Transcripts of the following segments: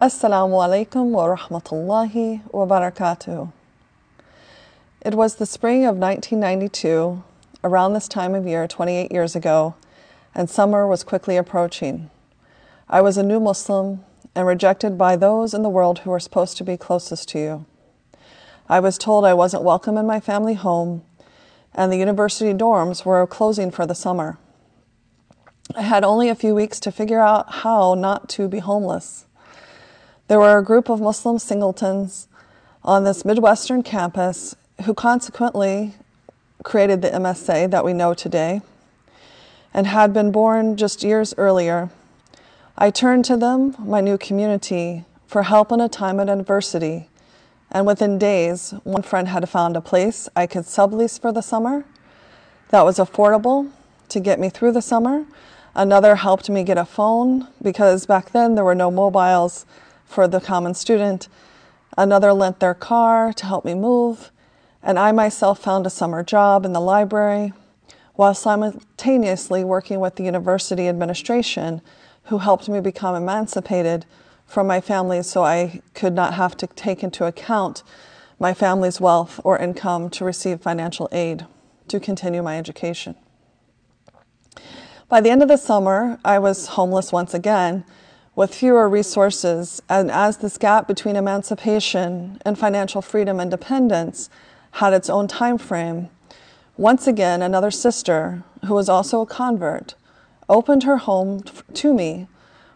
Assalamu alaikum wa rahmatullahi wa barakatuh. It was the spring of 1992, around this time of year 28 years ago, and summer was quickly approaching. I was a new Muslim and rejected by those in the world who were supposed to be closest to you. I was told I wasn't welcome in my family home, and the university dorms were closing for the summer. I had only a few weeks to figure out how not to be homeless. There were a group of Muslim singletons on this Midwestern campus who consequently created the MSA that we know today and had been born just years earlier. I turned to them, my new community, for help in a time of adversity. And within days, one friend had found a place I could sublease for the summer that was affordable to get me through the summer. Another helped me get a phone because back then there were no mobiles for the common student. Another lent their car to help me move, and I myself found a summer job in the library while simultaneously working with the university administration, who helped me become emancipated from my family so I could not have to take into account my family's wealth or income to receive financial aid to continue my education. By the end of the summer, I was homeless once again with fewer resources, and as this gap between emancipation and financial freedom and dependence had its own time frame, once again another sister, who was also a convert, opened her home to me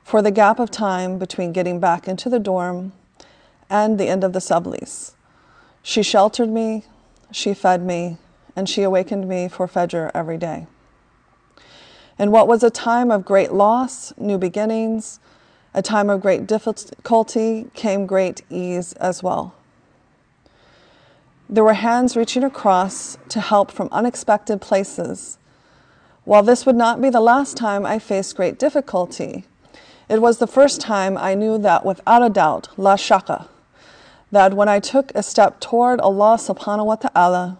for the gap of time between getting back into the dorm and the end of the sublease. She sheltered me, she fed me, and she awakened me for Fajr every day. In what was a time of great loss, new beginnings, a time of great difficulty came great ease as well. There were hands reaching across to help from unexpected places. While this would not be the last time I faced great difficulty, it was the first time I knew that without a doubt, la shaka, that when I took a step toward Allah subhanahu wa ta'ala,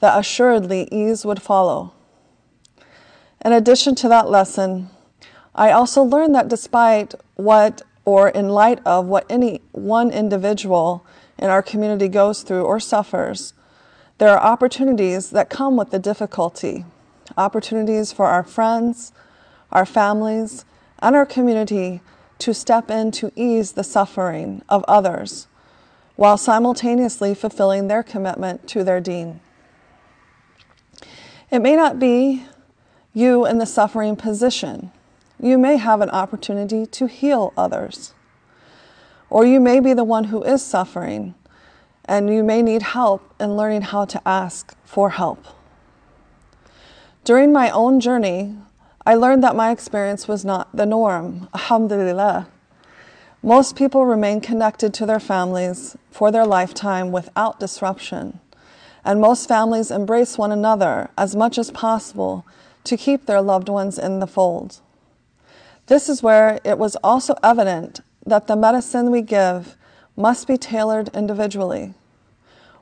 that assuredly ease would follow. In addition to that lesson, I also learned that despite what or in light of what any one individual in our community goes through or suffers, there are opportunities that come with the difficulty, opportunities for our friends, our families, and our community to step in to ease the suffering of others while simultaneously fulfilling their commitment to their deen. It may not be you in the suffering position. You may have an opportunity to heal others. Or you may be the one who is suffering, and you may need help in learning how to ask for help. During my own journey, I learned that my experience was not the norm. Alhamdulillah. Most people remain connected to their families for their lifetime without disruption, and most families embrace one another as much as possible to keep their loved ones in the fold. This is where it was also evident that the medicine we give must be tailored individually.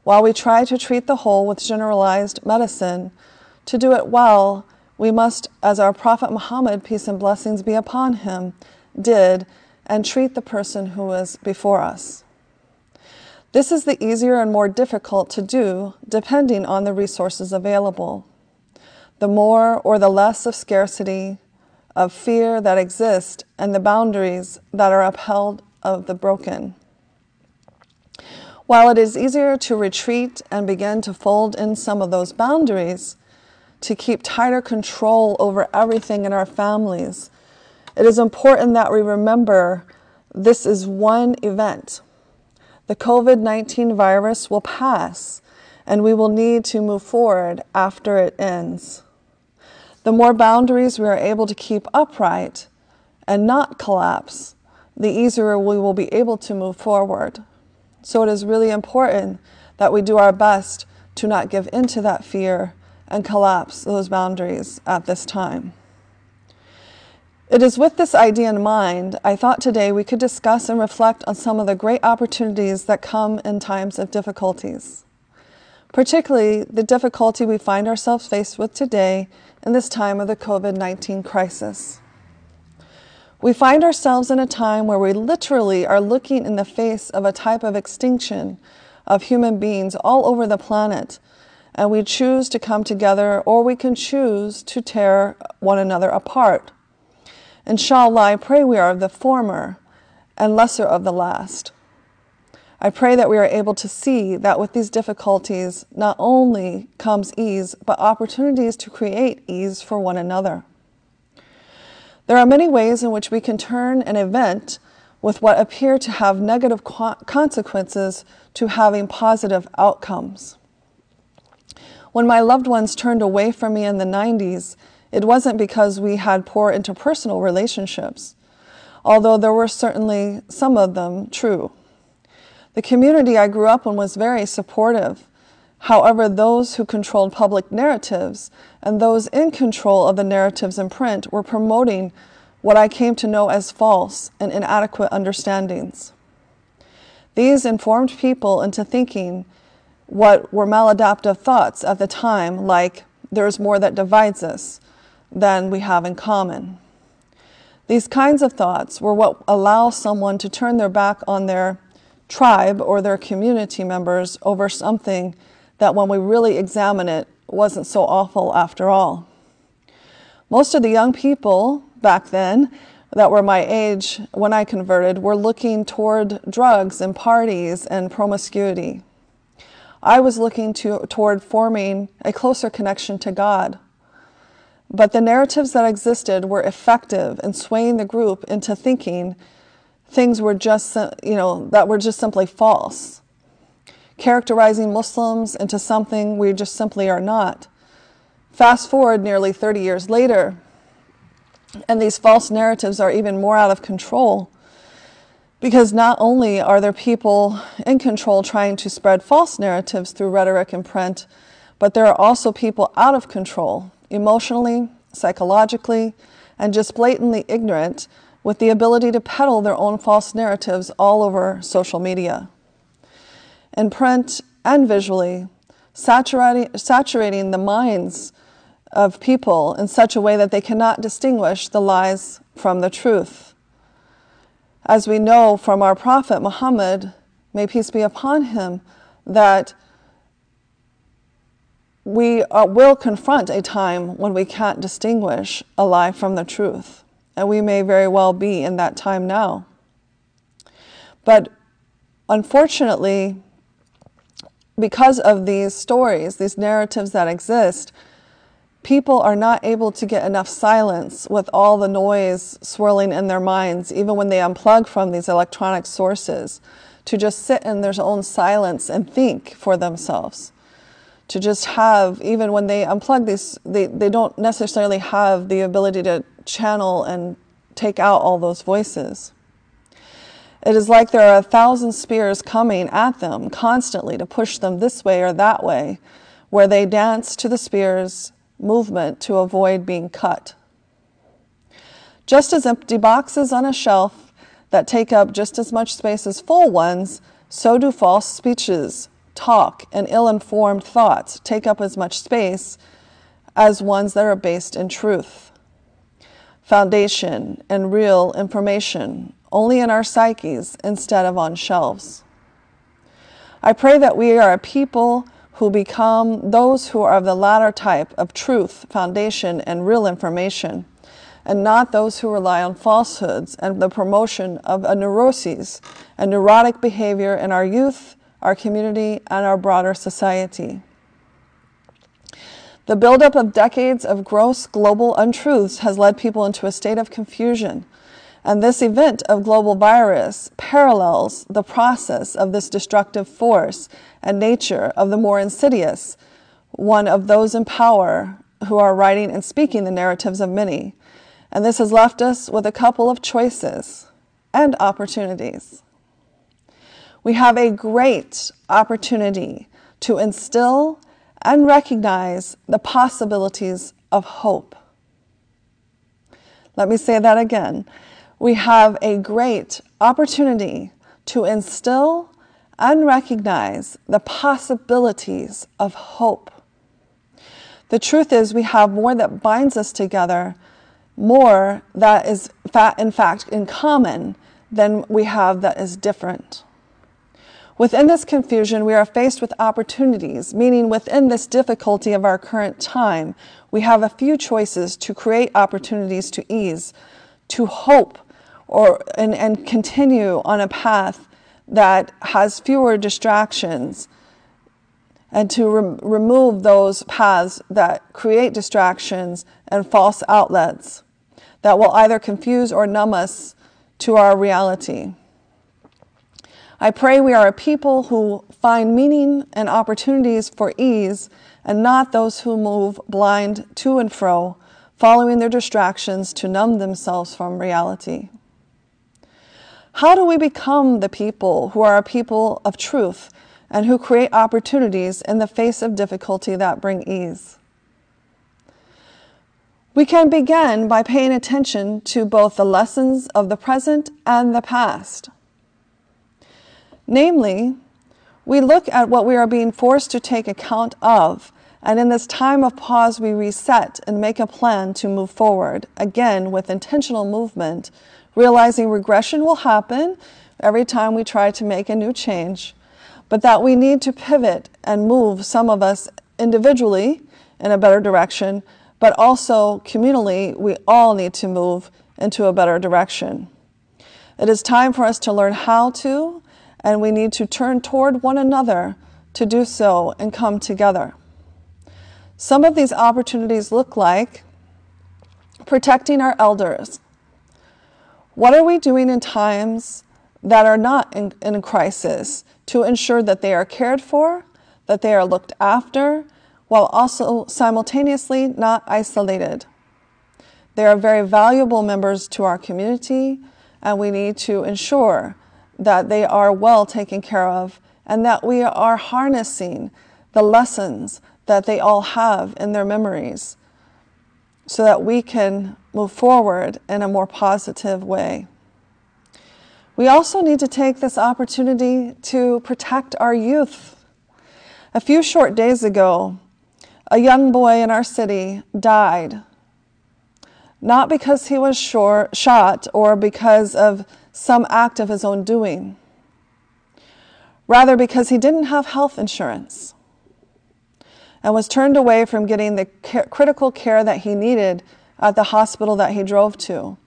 While we try to treat the whole with generalized medicine, to do it well, we must, as our Prophet Muhammad, peace and blessings be upon him, did, and treat the person who is before us. This is the easier and more difficult to do depending on the resources available the more or the less of scarcity, of fear that exist, and the boundaries that are upheld of the broken. While it is easier to retreat and begin to fold in some of those boundaries, to keep tighter control over everything in our families, it is important that we remember this is one event. The COVID 19 virus will pass, and we will need to move forward after it ends. The more boundaries we are able to keep upright and not collapse, the easier we will be able to move forward. So it is really important that we do our best to not give into that fear and collapse those boundaries at this time. It is with this idea in mind, I thought today we could discuss and reflect on some of the great opportunities that come in times of difficulties, particularly the difficulty we find ourselves faced with today in this time of the COVID 19 crisis. We find ourselves in a time where we literally are looking in the face of a type of extinction of human beings all over the planet, and we choose to come together or we can choose to tear one another apart. Inshallah, I pray we are of the former and lesser of the last. I pray that we are able to see that with these difficulties not only comes ease, but opportunities to create ease for one another. There are many ways in which we can turn an event with what appear to have negative consequences to having positive outcomes. When my loved ones turned away from me in the 90s, it wasn't because we had poor interpersonal relationships, although there were certainly some of them true. The community I grew up in was very supportive. However, those who controlled public narratives and those in control of the narratives in print were promoting what I came to know as false and inadequate understandings. These informed people into thinking what were maladaptive thoughts at the time, like, there is more that divides us than we have in common. These kinds of thoughts were what allow someone to turn their back on their tribe or their community members over something that, when we really examine it, wasn't so awful after all. Most of the young people back then that were my age when I converted were looking toward drugs and parties and promiscuity. I was looking to, toward forming a closer connection to God. But the narratives that existed were effective in swaying the group into thinking things were just, uh, you know, that were just simply false, characterizing Muslims into something we just simply are not. Fast forward nearly 30 years later, and these false narratives are even more out of control because not only are there people in control trying to spread false narratives through rhetoric and print, but there are also people out of control, emotionally, psychologically, and just blatantly ignorant with the ability to peddle their own false narratives all over social media. In print and visually, saturating, saturating the minds of people in such a way that they cannot distinguish the lies from the truth. As we know from our Prophet Muhammad, may peace be upon him, that we uh, will confront a time when we can't distinguish a lie from the truth and we may very well be in that time now. But unfortunately, because of these stories, these narratives that exist, people are not able to get enough silence with all the noise swirling in their minds, even when they unplug from these electronic sources, to just sit in their own silence and think for themselves. To just have, even when they unplug these, they, they don't necessarily have the ability to channel and take out all those voices. It is like there are a thousand spears coming at them constantly to push them this way or that way, where they dance to the spears movement to avoid being cut. Just as empty boxes on a shelf that take up just as much space as full ones, so do false speeches, talk, and ill informed thoughts take up as much space as ones that are based in truth foundation and real information only in our psyches instead of on shelves. I pray that we are a people who become those who are of the latter type of truth, foundation, and real information, and not those who rely on falsehoods and the promotion of a neuroses and neurotic behavior in our youth, our community, and our broader society. The buildup of decades of gross global untruths has led people into a state of confusion. And this event of global virus parallels the process of this destructive force and nature of the more insidious, one of those in power who are writing and speaking the narratives of many. And this has left us with a couple of choices and opportunities. We have a great opportunity to instill and recognize the possibilities of hope. Let me say that again. We have a great opportunity to instill and recognize the possibilities of hope. The truth is, we have more that binds us together more that is in fact in common than we have that is different. Within this confusion, we are faced with opportunities, meaning within this difficulty of our current time, we have a few choices to create opportunities to ease, to hope, or, and, and continue on a path that has fewer distractions, and to re- remove those paths that create distractions and false outlets that will either confuse or numb us to our reality. I pray we are a people who find meaning and opportunities for ease and not those who move blind to and fro, following their distractions to numb themselves from reality. How do we become the people who are a people of truth and who create opportunities in the face of difficulty that bring ease? We can begin by paying attention to both the lessons of the present and the past. Namely, we look at what we are being forced to take account of, and in this time of pause, we reset and make a plan to move forward, again with intentional movement, realizing regression will happen every time we try to make a new change, but that we need to pivot and move some of us individually in a better direction, but also communally, we all need to move into a better direction. It is time for us to learn how to and we need to turn toward one another to do so and come together. Some of these opportunities look like protecting our elders. What are we doing in times that are not in, in crisis to ensure that they are cared for, that they are looked after, while also simultaneously not isolated? They are very valuable members to our community, and we need to ensure that they are well taken care of and that we are harnessing the lessons that they all have in their memories so that we can move forward in a more positive way. We also need to take this opportunity to protect our youth. A few short days ago, a young boy in our city died, not because he was short, shot or because of some act of his own doing. Rather, because he didn't have health insurance and was turned away from getting the critical care that he needed at the hospital that he drove to.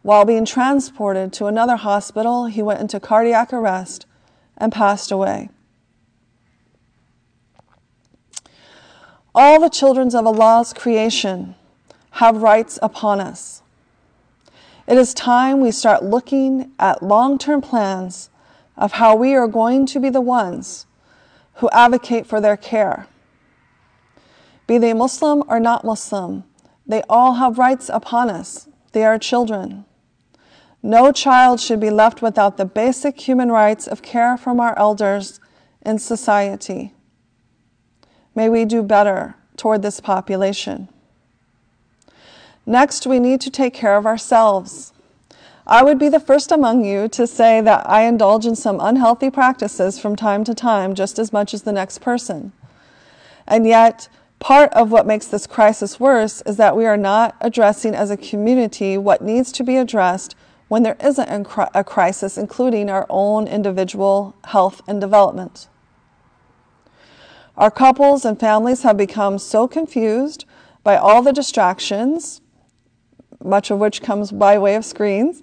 While being transported to another hospital, he went into cardiac arrest and passed away. All the children of Allah's creation have rights upon us. It is time we start looking at long term plans of how we are going to be the ones who advocate for their care. Be they Muslim or not Muslim, they all have rights upon us. They are children. No child should be left without the basic human rights of care from our elders in society. May we do better toward this population. Next, we need to take care of ourselves. I would be the first among you to say that I indulge in some unhealthy practices from time to time just as much as the next person. And yet, part of what makes this crisis worse is that we are not addressing as a community what needs to be addressed when there isn't a crisis, including our own individual health and development. Our couples and families have become so confused by all the distractions much of which comes by way of screens,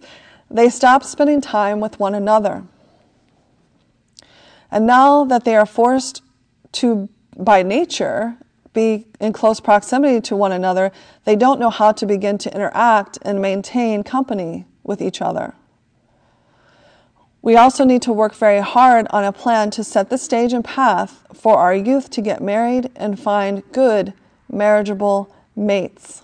they stop spending time with one another. And now that they are forced to, by nature, be in close proximity to one another, they don't know how to begin to interact and maintain company with each other. We also need to work very hard on a plan to set the stage and path for our youth to get married and find good, marriageable mates.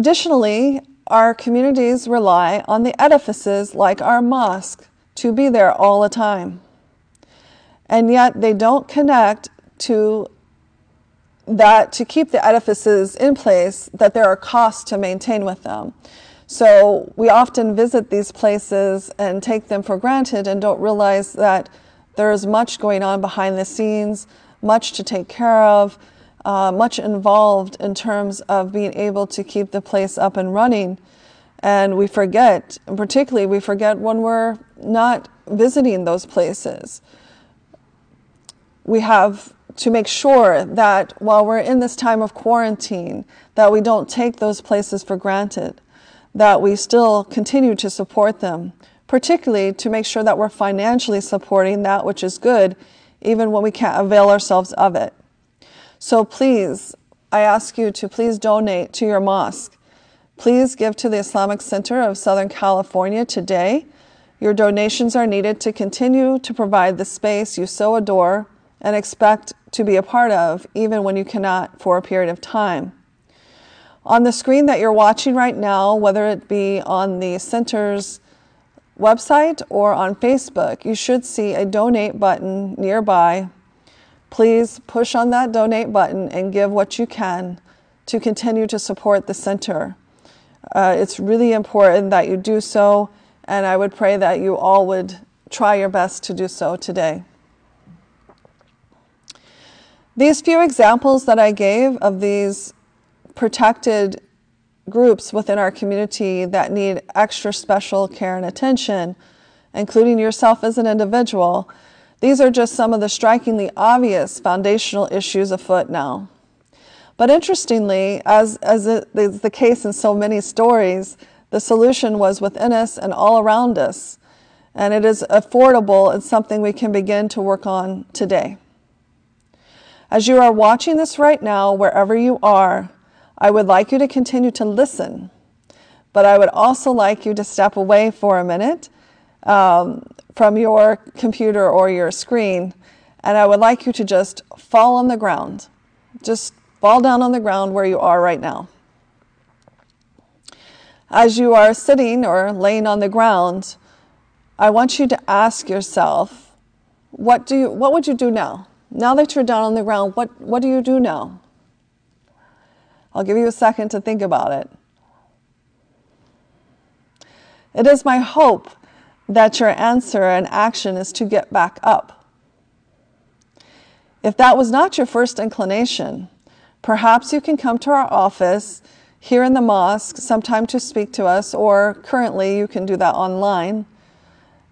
Additionally, our communities rely on the edifices like our mosque to be there all the time. And yet they don't connect to that to keep the edifices in place, that there are costs to maintain with them. So we often visit these places and take them for granted and don't realize that there is much going on behind the scenes, much to take care of, uh, much involved in terms of being able to keep the place up and running. And we forget, and particularly, we forget when we're not visiting those places. We have to make sure that while we're in this time of quarantine, that we don't take those places for granted, that we still continue to support them, particularly to make sure that we're financially supporting that which is good, even when we can't avail ourselves of it. So please, I ask you to please donate to your mosque. Please give to the Islamic Center of Southern California today. Your donations are needed to continue to provide the space you so adore and expect to be a part of, even when you cannot for a period of time. On the screen that you're watching right now, whether it be on the center's website or on Facebook, you should see a donate button nearby. Please push on that donate button and give what you can to continue to support the center. Uh, it's really important that you do so, and I would pray that you all would try your best to do so today. These few examples that I gave of these protected groups within our community that need extra special care and attention, including yourself as an individual, these are just some of the strikingly obvious foundational issues afoot now. But interestingly, as, as is the case in so many stories, the solution was within us and all around us, and it is affordable and something we can begin to work on today. As you are watching this right now, wherever you are, I would like you to continue to listen, but I would also like you to step away for a minute um, from your computer or your screen, and I would like you to just fall on the ground. Just fall down on the ground where you are right now. As you are sitting or laying on the ground, I want you to ask yourself, what, do you, what would you do now? Now that you're down on the ground, what, what do you do now? I'll give you a second to think about it. It is my hope that your answer and action is to get back up. If that was not your first inclination, perhaps you can come to our office here in the mosque sometime to speak to us, or currently you can do that online.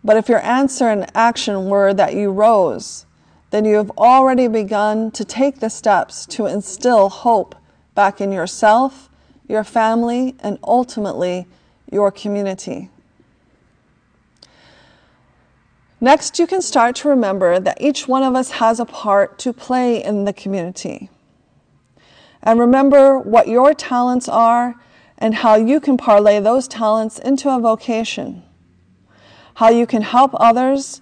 But if your answer and action were that you rose, then you have already begun to take the steps to instill hope back in yourself, your family, and ultimately your community. Next, you can start to remember that each one of us has a part to play in the community. And remember what your talents are and how you can parlay those talents into a vocation. How you can help others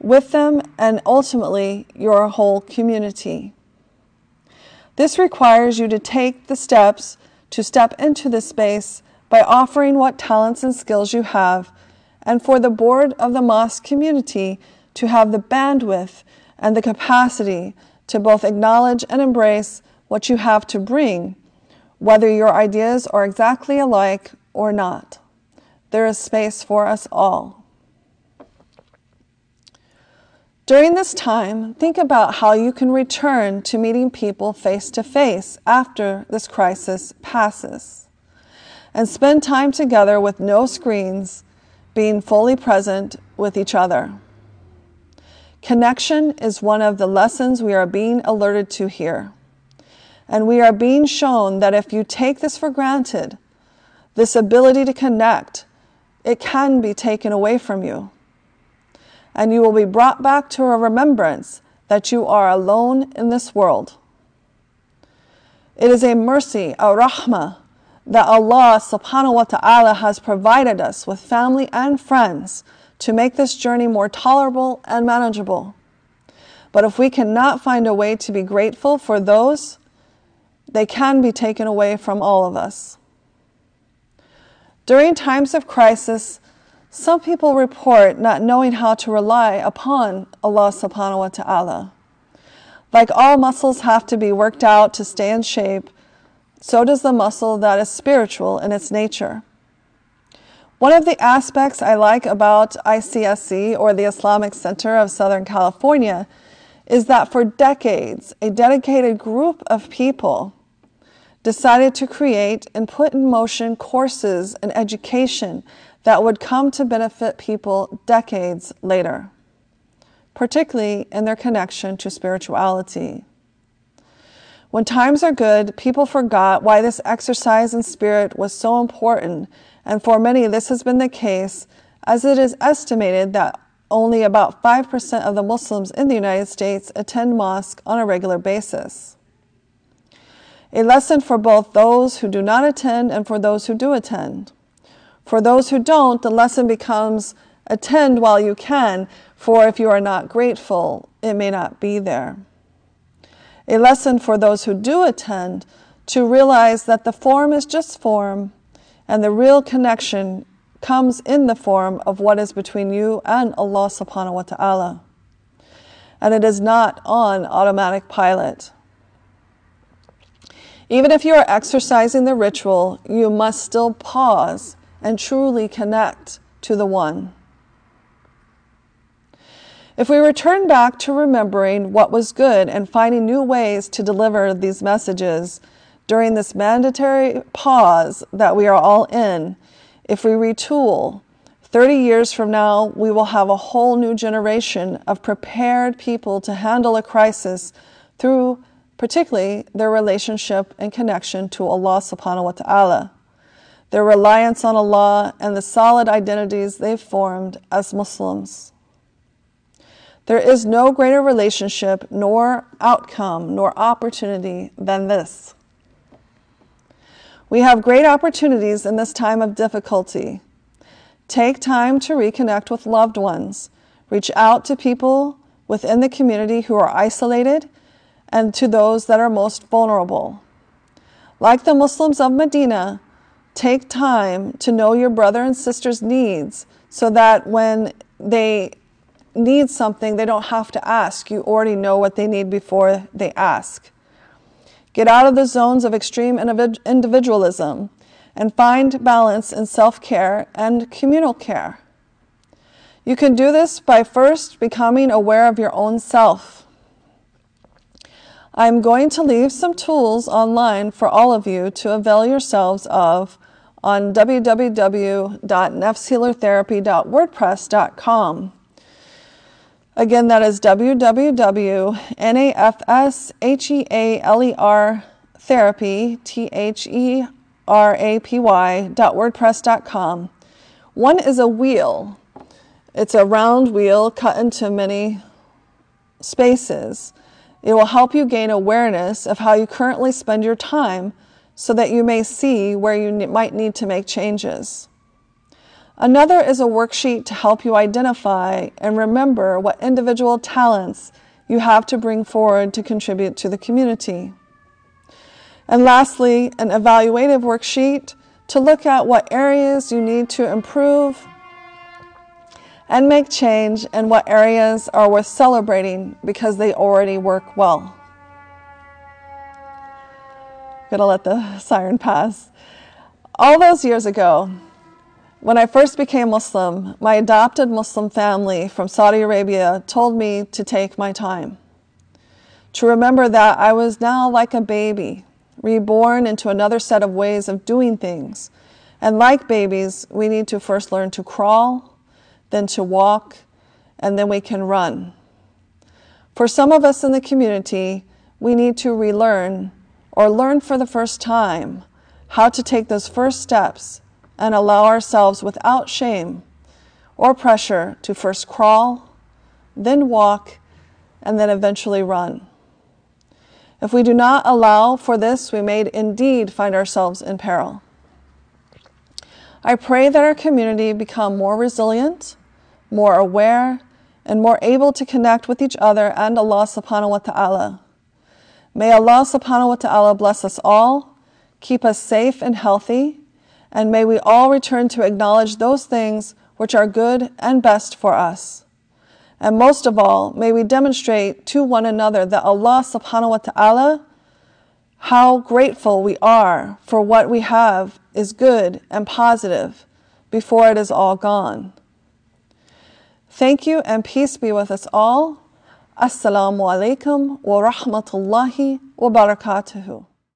with them and ultimately your whole community. This requires you to take the steps to step into the space by offering what talents and skills you have, and for the board of the mosque community to have the bandwidth and the capacity to both acknowledge and embrace what you have to bring, whether your ideas are exactly alike or not. There is space for us all. During this time, think about how you can return to meeting people face to face after this crisis passes. And spend time together with no screens, being fully present with each other. Connection is one of the lessons we are being alerted to here. And we are being shown that if you take this for granted, this ability to connect, it can be taken away from you and you will be brought back to a remembrance that you are alone in this world. It is a mercy, a rahmah, that Allah subhanahu wa ta'ala has provided us with family and friends to make this journey more tolerable and manageable. But if we cannot find a way to be grateful for those, they can be taken away from all of us. During times of crisis, some people report not knowing how to rely upon Allah subhanahu wa ta'ala. Like all muscles have to be worked out to stay in shape, so does the muscle that is spiritual in its nature. One of the aspects I like about ICSC or the Islamic Center of Southern California is that for decades, a dedicated group of people decided to create and put in motion courses and education that would come to benefit people decades later, particularly in their connection to spirituality. When times are good, people forgot why this exercise in spirit was so important, and for many, this has been the case, as it is estimated that only about 5% of the Muslims in the United States attend mosque on a regular basis. A lesson for both those who do not attend and for those who do attend. For those who don't, the lesson becomes attend while you can, for if you are not grateful, it may not be there. A lesson for those who do attend to realize that the form is just form and the real connection comes in the form of what is between you and Allah subhanahu wa ta'ala. And it is not on automatic pilot. Even if you are exercising the ritual, you must still pause and truly connect to the One. If we return back to remembering what was good and finding new ways to deliver these messages during this mandatory pause that we are all in, if we retool, 30 years from now, we will have a whole new generation of prepared people to handle a crisis through particularly their relationship and connection to Allah subhanahu wa ta'ala, their reliance on Allah, and the solid identities they've formed as Muslims. There is no greater relationship, nor outcome, nor opportunity than this. We have great opportunities in this time of difficulty. Take time to reconnect with loved ones. Reach out to people within the community who are isolated and to those that are most vulnerable. Like the Muslims of Medina, take time to know your brother and sister's needs so that when they need something, they don't have to ask. You already know what they need before they ask. Get out of the zones of extreme individualism and find balance in self care and communal care. You can do this by first becoming aware of your own self. I'm going to leave some tools online for all of you to avail yourselves of on www.nafshealertherapy.wordpress.com. Again, that is www.nafshealer therapy, T-H-E-R-A-P-Y, dot wordpress.com. One is a wheel. It's a round wheel cut into many spaces. It will help you gain awareness of how you currently spend your time so that you may see where you might need to make changes. Another is a worksheet to help you identify and remember what individual talents you have to bring forward to contribute to the community. And lastly, an evaluative worksheet to look at what areas you need to improve and make change and what areas are worth celebrating because they already work well. I'm Gonna let the siren pass. All those years ago, when I first became Muslim, my adopted Muslim family from Saudi Arabia told me to take my time, to remember that I was now like a baby, reborn into another set of ways of doing things. And like babies, we need to first learn to crawl, then to walk, and then we can run. For some of us in the community, we need to relearn or learn for the first time how to take those first steps and allow ourselves without shame or pressure to first crawl, then walk, and then eventually run. If we do not allow for this, we may indeed find ourselves in peril. I pray that our community become more resilient, more aware, and more able to connect with each other and Allah subhanahu wa ta'ala. May Allah subhanahu wa ta'ala bless us all, keep us safe and healthy, and may we all return to acknowledge those things which are good and best for us. And most of all, may we demonstrate to one another that Allah subhanahu wa ta'ala, how grateful we are for what we have is good and positive before it is all gone. Thank you and peace be with us all. Assalamu alaikum wa rahmatullahi wa barakatuhu.